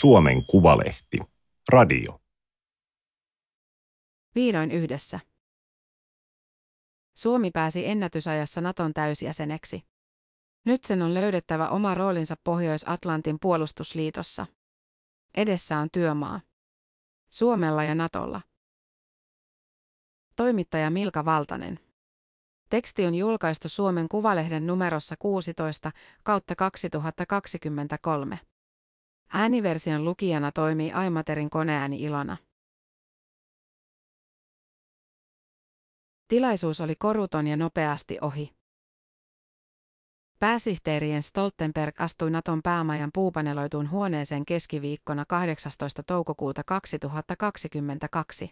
Suomen Kuvalehti. Radio. Vihdoin yhdessä. Suomi pääsi ennätysajassa Naton täysjäseneksi. Nyt sen on löydettävä oma roolinsa Pohjois-Atlantin puolustusliitossa. Edessä on työmaa. Suomella ja Natolla. Toimittaja Milka Valtanen. Teksti on julkaistu Suomen Kuvalehden numerossa 16 kautta 2023. Ääniversion lukijana toimii Aimaterin koneääni Ilona. Tilaisuus oli koruton ja nopeasti ohi. Pääsihteerien Stoltenberg astui Naton päämajan puupaneloituun huoneeseen keskiviikkona 18. toukokuuta 2022.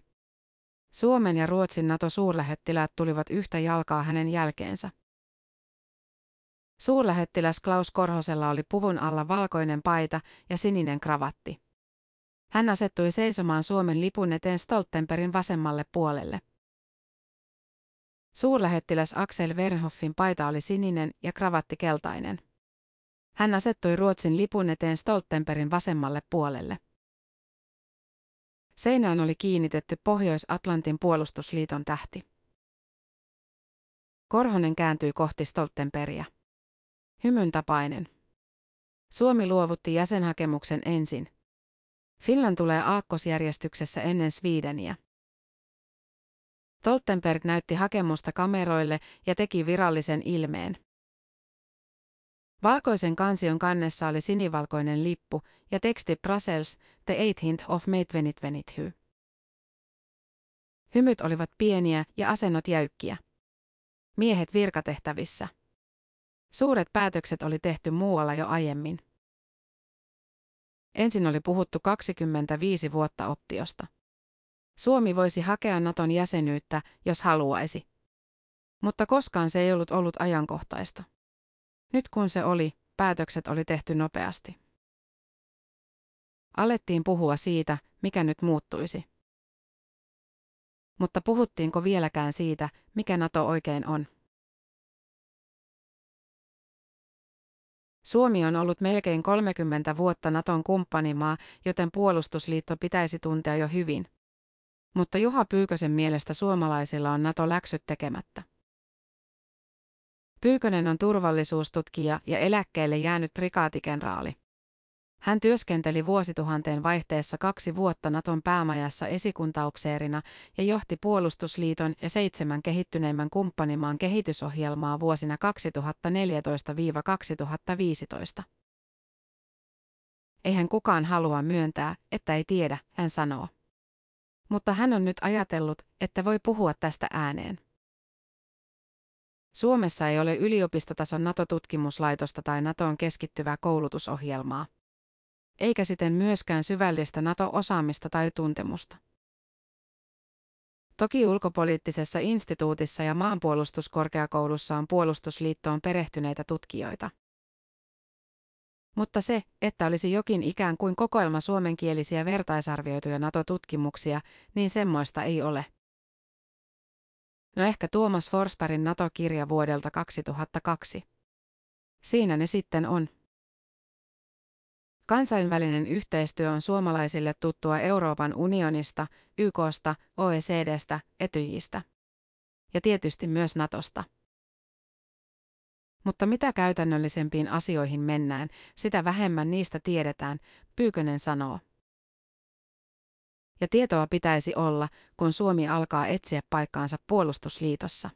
Suomen ja Ruotsin NATO-suurlähettiläät tulivat yhtä jalkaa hänen jälkeensä. Suurlähettiläs Klaus Korhosella oli puvun alla valkoinen paita ja sininen kravatti. Hän asettui seisomaan Suomen lipun eteen Stoltenbergin vasemmalle puolelle. Suurlähettiläs Axel Wernhoffin paita oli sininen ja kravatti keltainen. Hän asettui Ruotsin lipun eteen Stoltenbergin vasemmalle puolelle. Seinään oli kiinnitetty Pohjois-Atlantin puolustusliiton tähti. Korhonen kääntyi kohti Stoltenbergia. Hymyn tapainen. Suomi luovutti jäsenhakemuksen ensin. Finland tulee aakkosjärjestyksessä ennen Swedeniä. Stoltenberg näytti hakemusta kameroille ja teki virallisen ilmeen. Valkoisen kansion kannessa oli sinivalkoinen lippu ja teksti Brussels, the 18th of 2022. Hymyt olivat pieniä ja asennot jäykkiä. Miehet virkatehtävissä. Suuret päätökset oli tehty muualla jo aiemmin. Ensin oli puhuttu 25 vuotta optiosta. Suomi voisi hakea Naton jäsenyyttä, jos haluaisi. Mutta koskaan se ei ollut ollut ajankohtaista. Nyt kun se oli, päätökset oli tehty nopeasti. Alettiin puhua siitä, mikä nyt muuttuisi. Mutta puhuttiinko vieläkään siitä, mikä NATO oikein on? Suomi on ollut melkein 30 vuotta Naton kumppanimaa, joten puolustusliitto pitäisi tuntea jo hyvin. Mutta Juha Pyykösen mielestä suomalaisilla on NATO-läksyt tekemättä. Pyykönen on turvallisuustutkija ja eläkkeelle jäänyt prikaatikenraali. Hän työskenteli vuosituhanteen vaihteessa kaksi vuotta Naton päämajassa esikuntaupseerina ja johti puolustusliiton ja seitsemän kehittyneimmän kumppanimaan kehitysohjelmaa vuosina 2014-2015. Eihän kukaan halua myöntää, että ei tiedä, hän sanoo. Mutta hän on nyt ajatellut, että voi puhua tästä ääneen. Suomessa ei ole yliopistotason NATO-tutkimuslaitosta tai NATOon keskittyvää koulutusohjelmaa. Eikä siten myöskään syvällistä NATO-osaamista tai tuntemusta. Toki ulkopoliittisessa instituutissa ja maanpuolustuskorkeakoulussa on puolustusliittoon perehtyneitä tutkijoita. Mutta se, että olisi jokin ikään kuin kokoelma suomenkielisiä vertaisarvioituja NATO-tutkimuksia, niin semmoista ei ole. No ehkä Tuomas Forsbergin NATO-kirja vuodelta 2002. Siinä ne sitten on. Kansainvälinen yhteistyö on suomalaisille tuttua Euroopan unionista, YKsta, OECDstä, Etyjistä. Ja tietysti myös Natosta. Mutta mitä käytännöllisempiin asioihin mennään, sitä vähemmän niistä tiedetään, Pyykönen sanoo. Ja tietoa pitäisi olla, kun Suomi alkaa etsiä paikkaansa puolustusliitossa.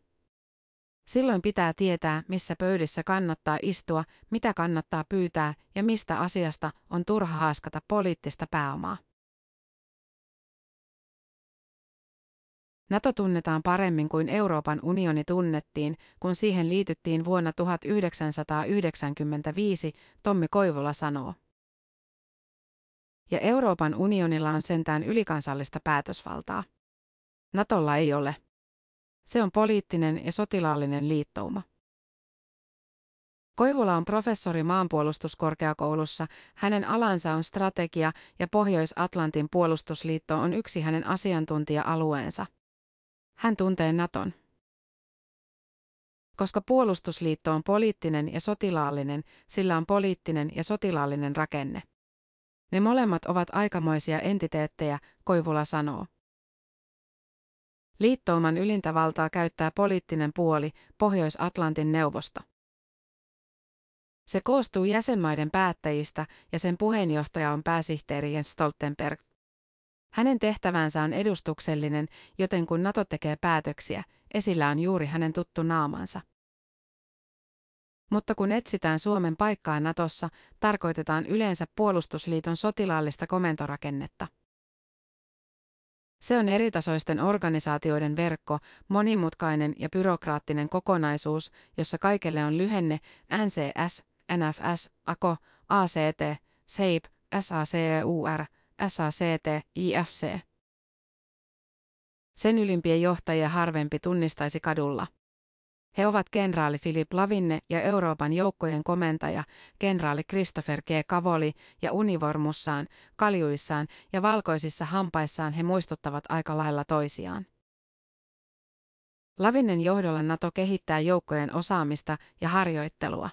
Silloin pitää tietää, missä pöydissä kannattaa istua, mitä kannattaa pyytää ja mistä asiasta on turha haaskata poliittista pääomaa. NATO tunnetaan paremmin kuin Euroopan unioni tunnettiin, kun siihen liityttiin vuonna 1995, Tommi Koivula sanoo. Ja Euroopan unionilla on sentään ylikansallista päätösvaltaa. Natolla ei ole. Se on poliittinen ja sotilaallinen liittouma. Koivula on professori maanpuolustuskorkeakoulussa, hänen alansa on strategia ja Pohjois-Atlantin puolustusliitto on yksi hänen asiantuntija-alueensa. Hän tuntee Naton. Koska puolustusliitto on poliittinen ja sotilaallinen, sillä on poliittinen ja sotilaallinen rakenne. Ne molemmat ovat aikamoisia entiteettejä, Koivula sanoo. Liittouman ylintä valtaa käyttää poliittinen puoli, Pohjois-Atlantin neuvosto. Se koostuu jäsenmaiden päättäjistä ja sen puheenjohtaja on pääsihteeri Jens Stoltenberg. Hänen tehtävänsä on edustuksellinen, joten kun NATO tekee päätöksiä, esillä on juuri hänen tuttu naamansa. Mutta kun etsitään Suomen paikkaa Natossa, tarkoitetaan yleensä puolustusliiton sotilaallista komentorakennetta. Se on eritasoisten organisaatioiden verkko, monimutkainen ja byrokraattinen kokonaisuus, jossa kaikelle on lyhenne NCS, NFS, AKO, ACT, SEIP, SACEUR, SACT, IFC. Sen ylimpiä johtajia harvempi tunnistaisi kadulla. He ovat kenraali Philip Lavinne ja Euroopan joukkojen komentaja, kenraali Christopher G. Kavoli, ja univormussaan, kaljuissaan ja valkoisissa hampaissaan he muistuttavat aika lailla toisiaan. Lavinnen johdolla NATO kehittää joukkojen osaamista ja harjoittelua.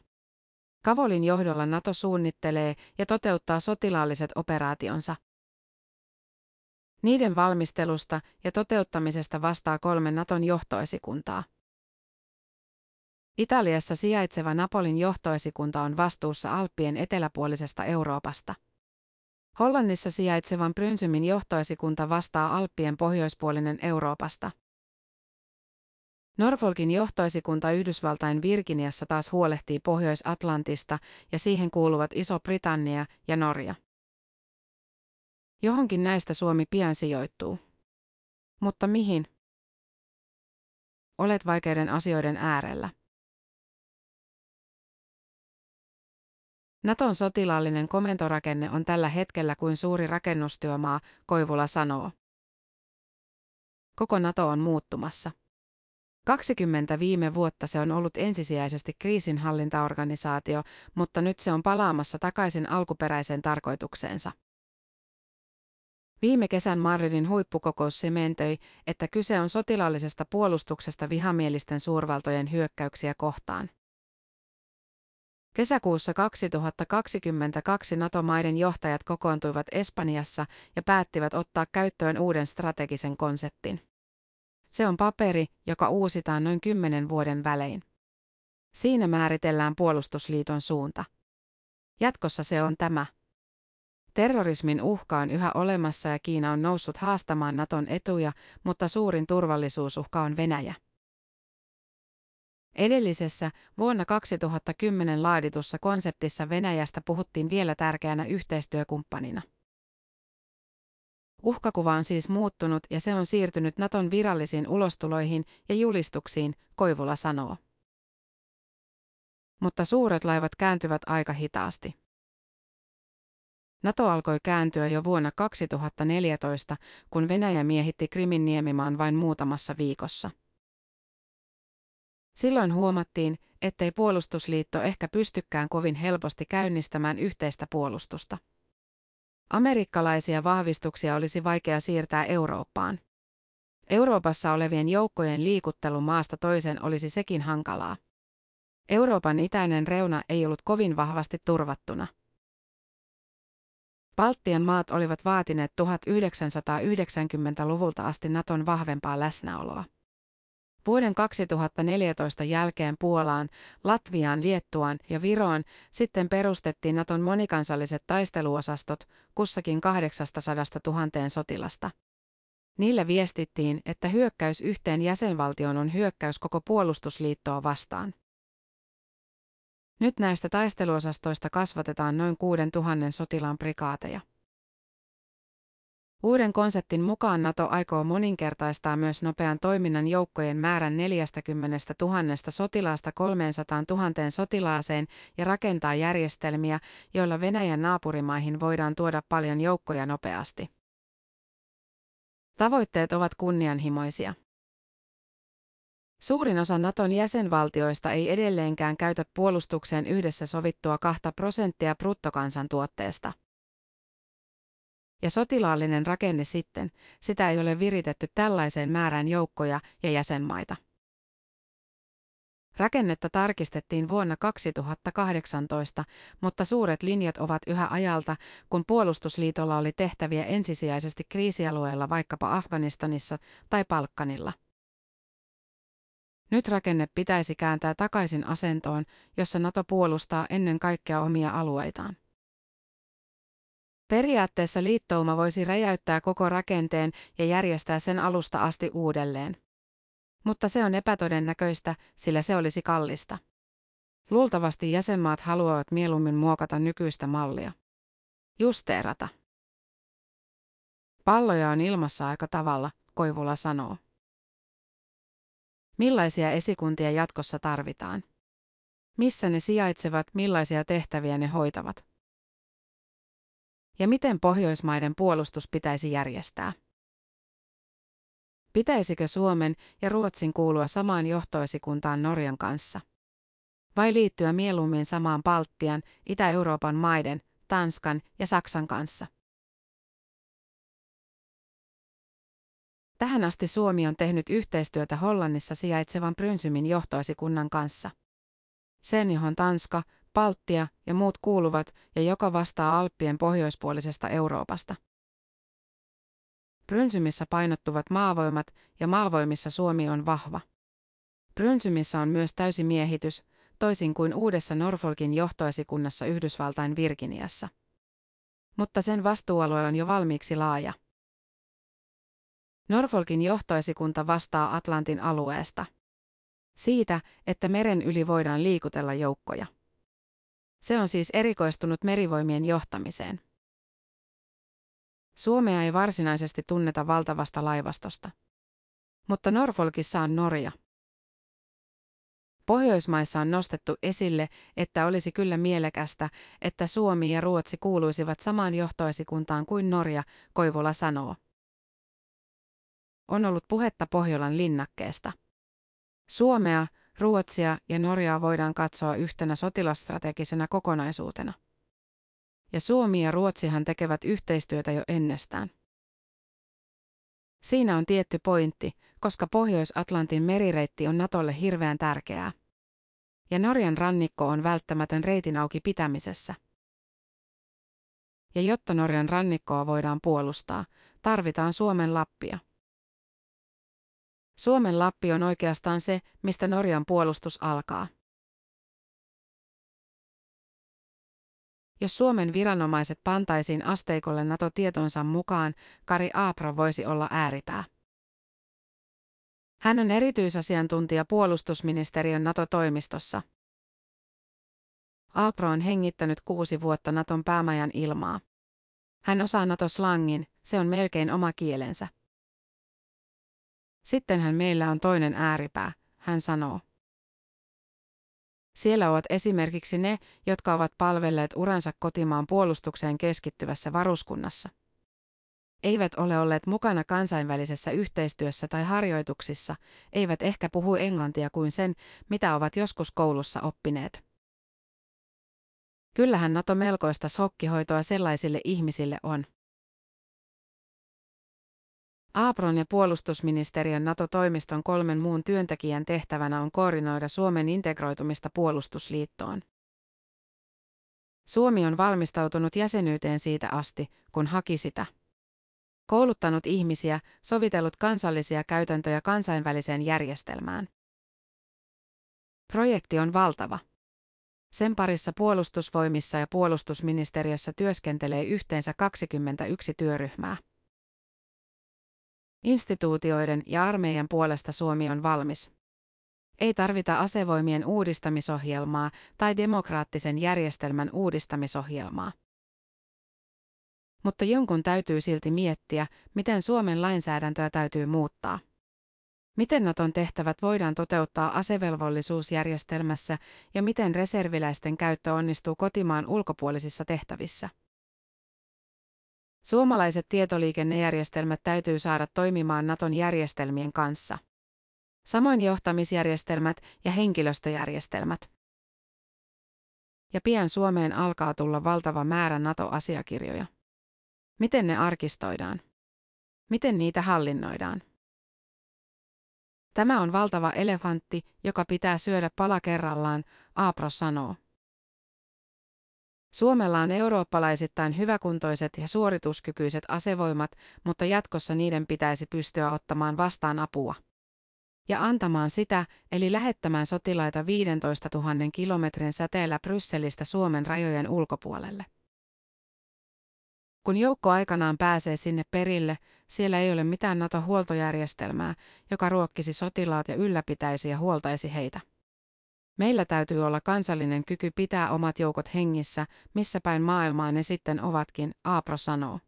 Kavolin johdolla NATO suunnittelee ja toteuttaa sotilaalliset operaationsa. Niiden valmistelusta ja toteuttamisesta vastaa kolme Naton johtoesikuntaa. Italiassa sijaitseva Napolin johtoesikunta on vastuussa Alppien eteläpuolisesta Euroopasta. Hollannissa sijaitsevan Brynsymin johtoesikunta vastaa Alppien pohjoispuolinen Euroopasta. Norfolkin johtoesikunta Yhdysvaltain Virginiassa taas huolehtii Pohjois-Atlantista ja siihen kuuluvat Iso-Britannia ja Norja. Johonkin näistä Suomi pian sijoittuu. Mutta mihin? Olet vaikeiden asioiden äärellä. Naton sotilaallinen komentorakenne on tällä hetkellä kuin suuri rakennustyömaa, Koivula sanoo. Koko Nato on muuttumassa. 20 viime vuotta se on ollut ensisijaisesti kriisinhallintaorganisaatio, mutta nyt se on palaamassa takaisin alkuperäiseen tarkoitukseensa. Viime kesän Madridin huippukokous sementöi, että kyse on sotilaallisesta puolustuksesta vihamielisten suurvaltojen hyökkäyksiä kohtaan. Kesäkuussa 2022 NATO-maiden johtajat kokoontuivat Espanjassa ja päättivät ottaa käyttöön uuden strategisen konseptin. Se on paperi, joka uusitaan noin kymmenen vuoden välein. Siinä määritellään puolustusliiton suunta. Jatkossa se on tämä. Terrorismin uhka on yhä olemassa ja Kiina on noussut haastamaan Naton etuja, mutta suurin turvallisuusuhka on Venäjä. Edellisessä, vuonna 2010 laaditussa konseptissa Venäjästä puhuttiin vielä tärkeänä yhteistyökumppanina. Uhkakuva on siis muuttunut ja se on siirtynyt Naton virallisiin ulostuloihin ja julistuksiin, Koivula sanoo. Mutta suuret laivat kääntyvät aika hitaasti. NATO alkoi kääntyä jo vuonna 2014, kun Venäjä miehitti Krimin niemimaan vain muutamassa viikossa. Silloin huomattiin, ettei puolustusliitto ehkä pystykään kovin helposti käynnistämään yhteistä puolustusta. Amerikkalaisia vahvistuksia olisi vaikea siirtää Eurooppaan. Euroopassa olevien joukkojen liikuttelu maasta toiseen olisi sekin hankalaa. Euroopan itäinen reuna ei ollut kovin vahvasti turvattuna. Baltian maat olivat vaatineet 1990-luvulta asti Naton vahvempaa läsnäoloa. Vuoden 2014 jälkeen Puolaan, Latviaan, Liettuaan ja Viroon sitten perustettiin Naton monikansalliset taisteluosastot, kussakin 800 000 sotilasta. Niillä viestittiin, että hyökkäys yhteen jäsenvaltioon on hyökkäys koko puolustusliittoa vastaan. Nyt näistä taisteluosastoista kasvatetaan noin 6000 sotilaan prikaateja. Uuden konseptin mukaan NATO aikoo moninkertaistaa myös nopean toiminnan joukkojen määrän 40 000 sotilaasta 300 000 sotilaaseen ja rakentaa järjestelmiä, joilla Venäjän naapurimaihin voidaan tuoda paljon joukkoja nopeasti. Tavoitteet ovat kunnianhimoisia. Suurin osa Naton jäsenvaltioista ei edelleenkään käytä puolustukseen yhdessä sovittua 2 prosenttia bruttokansantuotteesta. Ja sotilaallinen rakenne sitten, sitä ei ole viritetty tällaiseen määrään joukkoja ja jäsenmaita. Rakennetta tarkistettiin vuonna 2018, mutta suuret linjat ovat yhä ajalta, kun puolustusliitolla oli tehtäviä ensisijaisesti kriisialueella vaikkapa Afganistanissa tai Palkkanilla. Nyt rakenne pitäisi kääntää takaisin asentoon, jossa NATO puolustaa ennen kaikkea omia alueitaan. Periaatteessa liittouma voisi räjäyttää koko rakenteen ja järjestää sen alusta asti uudelleen. Mutta se on epätodennäköistä, sillä se olisi kallista. Luultavasti jäsenmaat haluavat mieluummin muokata nykyistä mallia. Justeerata. Palloja on ilmassa aika tavalla, Koivula sanoo. Millaisia esikuntia jatkossa tarvitaan? Missä ne sijaitsevat, millaisia tehtäviä ne hoitavat? Ja miten Pohjoismaiden puolustus pitäisi järjestää? Pitäisikö Suomen ja Ruotsin kuulua samaan johtoesikuntaan Norjan kanssa? Vai liittyä mieluummin samaan Baltian, Itä-Euroopan maiden, Tanskan ja Saksan kanssa? Tähän asti Suomi on tehnyt yhteistyötä Hollannissa sijaitsevan Brynsymin johtoesikunnan kanssa. Sen, johon Tanska, Baltia ja muut kuuluvat ja joka vastaa Alppien pohjoispuolisesta Euroopasta. Brynsymissä painottuvat maavoimat ja maavoimissa Suomi on vahva. Brynsymissä on myös täysi miehitys, toisin kuin uudessa Norfolkin johtoesikunnassa Yhdysvaltain Virginiassa. Mutta sen vastuualue on jo valmiiksi laaja. Norfolkin johtoesikunta vastaa Atlantin alueesta. Siitä, että meren yli voidaan liikutella joukkoja. Se on siis erikoistunut merivoimien johtamiseen. Suomea ei varsinaisesti tunneta valtavasta laivastosta. Mutta Norfolkissa on Norja. Pohjoismaissa on nostettu esille, että olisi kyllä mielekästä, että Suomi ja Ruotsi kuuluisivat samaan johtoesikuntaan kuin Norja, Koivula sanoo. On ollut puhetta Pohjolan linnakkeesta. Suomea, Ruotsia ja Norjaa voidaan katsoa yhtenä sotilasstrategisena kokonaisuutena. Ja Suomi ja Ruotsihan tekevät yhteistyötä jo ennestään. Siinä on tietty pointti, koska Pohjois-Atlantin merireitti on Natolle hirveän tärkeää. Ja Norjan rannikko on välttämätön reitin auki pitämisessä. Ja jotta Norjan rannikkoa voidaan puolustaa, tarvitaan Suomen Lappia. Suomen Lappi on oikeastaan se, mistä Norjan puolustus alkaa. Jos Suomen viranomaiset pantaisiin asteikolle NATO-tietonsa mukaan, Kari Aapra voisi olla ääripää. Hän on erityisasiantuntija puolustusministeriön NATO-toimistossa. Aapro on hengittänyt kuusi vuotta Naton päämajan ilmaa. Hän osaa NATO-slangin, se on melkein oma kielensä. Sittenhän meillä on toinen ääripää, hän sanoo. Siellä ovat esimerkiksi ne, jotka ovat palvelleet uransa kotimaan puolustukseen keskittyvässä varuskunnassa. Eivät ole olleet mukana kansainvälisessä yhteistyössä tai harjoituksissa, eivät ehkä puhu englantia kuin sen, mitä ovat joskus koulussa oppineet. Kyllähän NATO melkoista sokkihoitoa sellaisille ihmisille on. Aapron ja puolustusministeriön NATO-toimiston kolmen muun työntekijän tehtävänä on koordinoida Suomen integroitumista puolustusliittoon. Suomi on valmistautunut jäsenyyteen siitä asti, kun haki sitä. Kouluttanut ihmisiä, sovitellut kansallisia käytäntöjä kansainväliseen järjestelmään. Projekti on valtava. Sen parissa puolustusvoimissa ja puolustusministeriössä työskentelee yhteensä 21 työryhmää. Instituutioiden ja armeijan puolesta Suomi on valmis. Ei tarvita asevoimien uudistamisohjelmaa tai demokraattisen järjestelmän uudistamisohjelmaa. Mutta jonkun täytyy silti miettiä, miten Suomen lainsäädäntöä täytyy muuttaa. Miten Naton tehtävät voidaan toteuttaa asevelvollisuusjärjestelmässä ja miten reserviläisten käyttö onnistuu kotimaan ulkopuolisissa tehtävissä. Suomalaiset tietoliikennejärjestelmät täytyy saada toimimaan Naton järjestelmien kanssa. Samoin johtamisjärjestelmät ja henkilöstöjärjestelmät. Ja pian Suomeen alkaa tulla valtava määrä NATO-asiakirjoja. Miten ne arkistoidaan? Miten niitä hallinnoidaan? Tämä on valtava elefantti, joka pitää syödä pala kerrallaan, Aapros sanoo. Suomella on eurooppalaisittain hyväkuntoiset ja suorituskykyiset asevoimat, mutta jatkossa niiden pitäisi pystyä ottamaan vastaan apua. Ja antamaan sitä, eli lähettämään sotilaita 15 000 kilometrin säteellä Brysselistä Suomen rajojen ulkopuolelle. Kun joukko aikanaan pääsee sinne perille, siellä ei ole mitään NATO-huoltojärjestelmää, joka ruokkisi sotilaat ja ylläpitäisi ja huoltaisi heitä. Meillä täytyy olla kansallinen kyky pitää omat joukot hengissä, missä päin maailmaa ne sitten ovatkin, Aapro sanoo.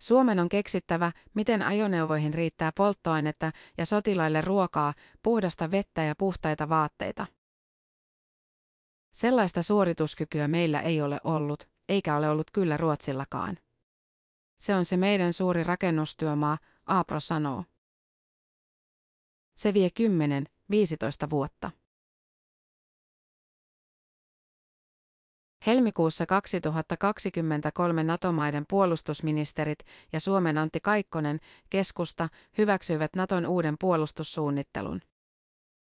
Suomen on keksittävä, miten ajoneuvoihin riittää polttoainetta ja sotilaille ruokaa, puhdasta vettä ja puhtaita vaatteita. Sellaista suorituskykyä meillä ei ole ollut, eikä ole ollut kyllä Ruotsillakaan. Se on se meidän suuri rakennustyömaa, Aapro sanoo. Se vie 10-15 vuotta. Helmikuussa 2023 NATO-maiden puolustusministerit ja Suomen Antti Kaikkonen, keskusta, hyväksyivät Naton uuden puolustussuunnittelun.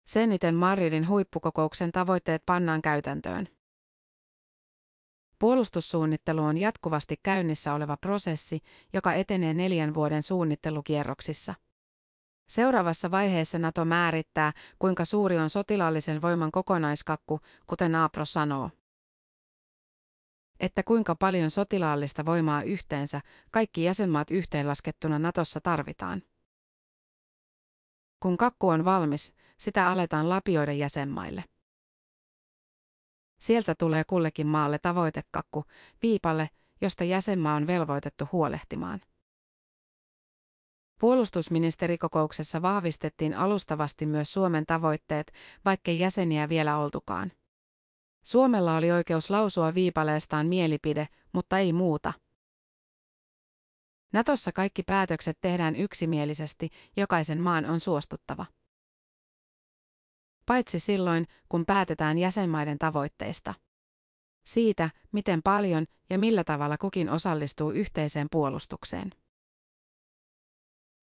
Seniten Madridin huippukokouksen tavoitteet pannaan käytäntöön. Puolustussuunnittelu on jatkuvasti käynnissä oleva prosessi, joka etenee neljän vuoden suunnittelukierroksissa. Seuraavassa vaiheessa NATO määrittää, kuinka suuri on sotilaallisen voiman kokonaiskakku, kuten Naapro sanoo. Että kuinka paljon sotilaallista voimaa yhteensä kaikki jäsenmaat yhteenlaskettuna Natossa tarvitaan. Kun kakku on valmis, sitä aletaan lapioida jäsenmaille. Sieltä tulee kullekin maalle tavoitekakku, viipalle, josta jäsenmaa on velvoitettu huolehtimaan. Puolustusministerikokouksessa vahvistettiin alustavasti myös Suomen tavoitteet, vaikkei jäseniä vielä oltukaan. Suomella oli oikeus lausua viipaleestaan mielipide, mutta ei muuta. Natossa kaikki päätökset tehdään yksimielisesti, jokaisen maan on suostuttava paitsi silloin, kun päätetään jäsenmaiden tavoitteista. Siitä, miten paljon ja millä tavalla kukin osallistuu yhteiseen puolustukseen.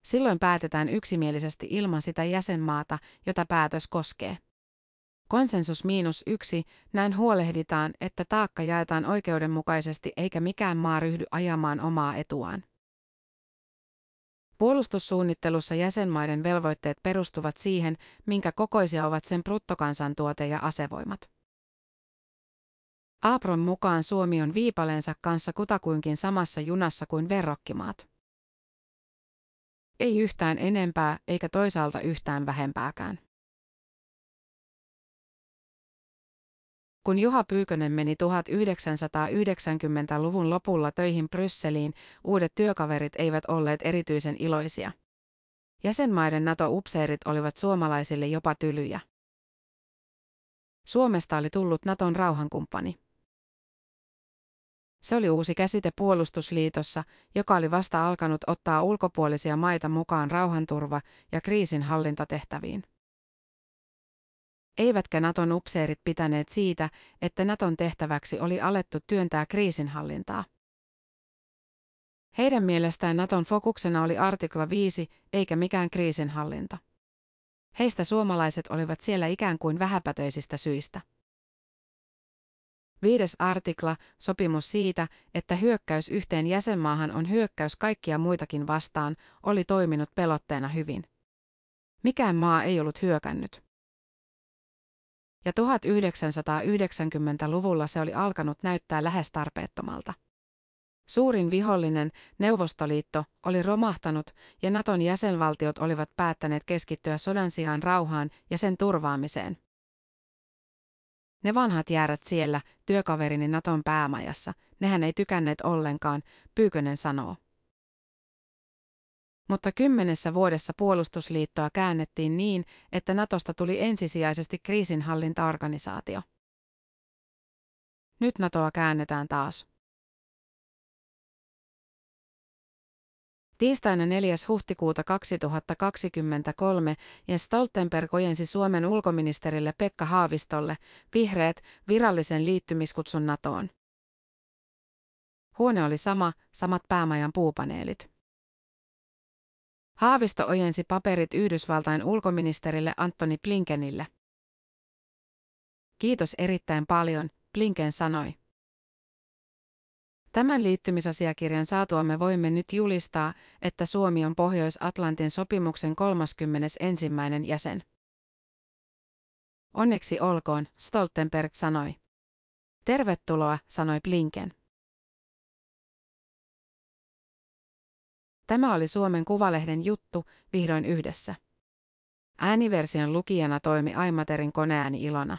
Silloin päätetään yksimielisesti ilman sitä jäsenmaata, jota päätös koskee. Konsensus miinus yksi, näin huolehditaan, että taakka jaetaan oikeudenmukaisesti eikä mikään maa ryhdy ajamaan omaa etuaan. Puolustussuunnittelussa jäsenmaiden velvoitteet perustuvat siihen, minkä kokoisia ovat sen bruttokansantuote ja asevoimat. Aapron mukaan Suomi on viipaleensa kanssa kutakuinkin samassa junassa kuin verrokkimaat. Ei yhtään enempää eikä toisaalta yhtään vähempääkään. Kun Juha Pyykönen meni 1990-luvun lopulla töihin Brysseliin, uudet työkaverit eivät olleet erityisen iloisia. Jäsenmaiden NATO-upseerit olivat suomalaisille jopa tylyjä. Suomesta oli tullut Naton rauhankumppani. Se oli uusi käsite puolustusliitossa, joka oli vasta alkanut ottaa ulkopuolisia maita mukaan rauhanturva- ja kriisinhallintatehtäviin. Eivätkä Naton upseerit pitäneet siitä, että Naton tehtäväksi oli alettu työntää kriisinhallintaa. Heidän mielestään Naton fokuksena oli artikla 5, eikä mikään kriisinhallinta. Heistä suomalaiset olivat siellä ikään kuin vähäpätöisistä syistä. Viides artikla, sopimus siitä, että hyökkäys yhteen jäsenmaahan on hyökkäys kaikkia muitakin vastaan, oli toiminut pelotteena hyvin. Mikään maa ei ollut hyökännyt ja 1990-luvulla se oli alkanut näyttää lähes tarpeettomalta. Suurin vihollinen, Neuvostoliitto, oli romahtanut ja Naton jäsenvaltiot olivat päättäneet keskittyä sodan sijaan rauhaan ja sen turvaamiseen. Ne vanhat jäärät siellä, työkaverini Naton päämajassa, nehän ei tykänneet ollenkaan, Pyykönen sanoo. Mutta kymmenessä vuodessa puolustusliittoa käännettiin niin, että Natosta tuli ensisijaisesti kriisinhallintaorganisaatio. Nyt Natoa käännetään taas. Tiistaina 4. huhtikuuta 2023 ja Stoltenberg ojensi Suomen ulkoministerille Pekka Haavistolle, vihreät, virallisen liittymiskutsun NATOon. Huone oli sama, samat päämajan puupaneelit. Haavisto ojensi paperit Yhdysvaltain ulkoministerille Antoni Blinkenille. Kiitos erittäin paljon, Blinken sanoi. Tämän liittymisasiakirjan saatuamme voimme nyt julistaa, että Suomi on Pohjois-Atlantin sopimuksen 31. jäsen. Onneksi olkoon, Stoltenberg sanoi. Tervetuloa, sanoi Blinken. Tämä oli Suomen Kuvalehden juttu, vihdoin yhdessä. Ääniversion lukijana toimi Aimaterin koneääni Ilona.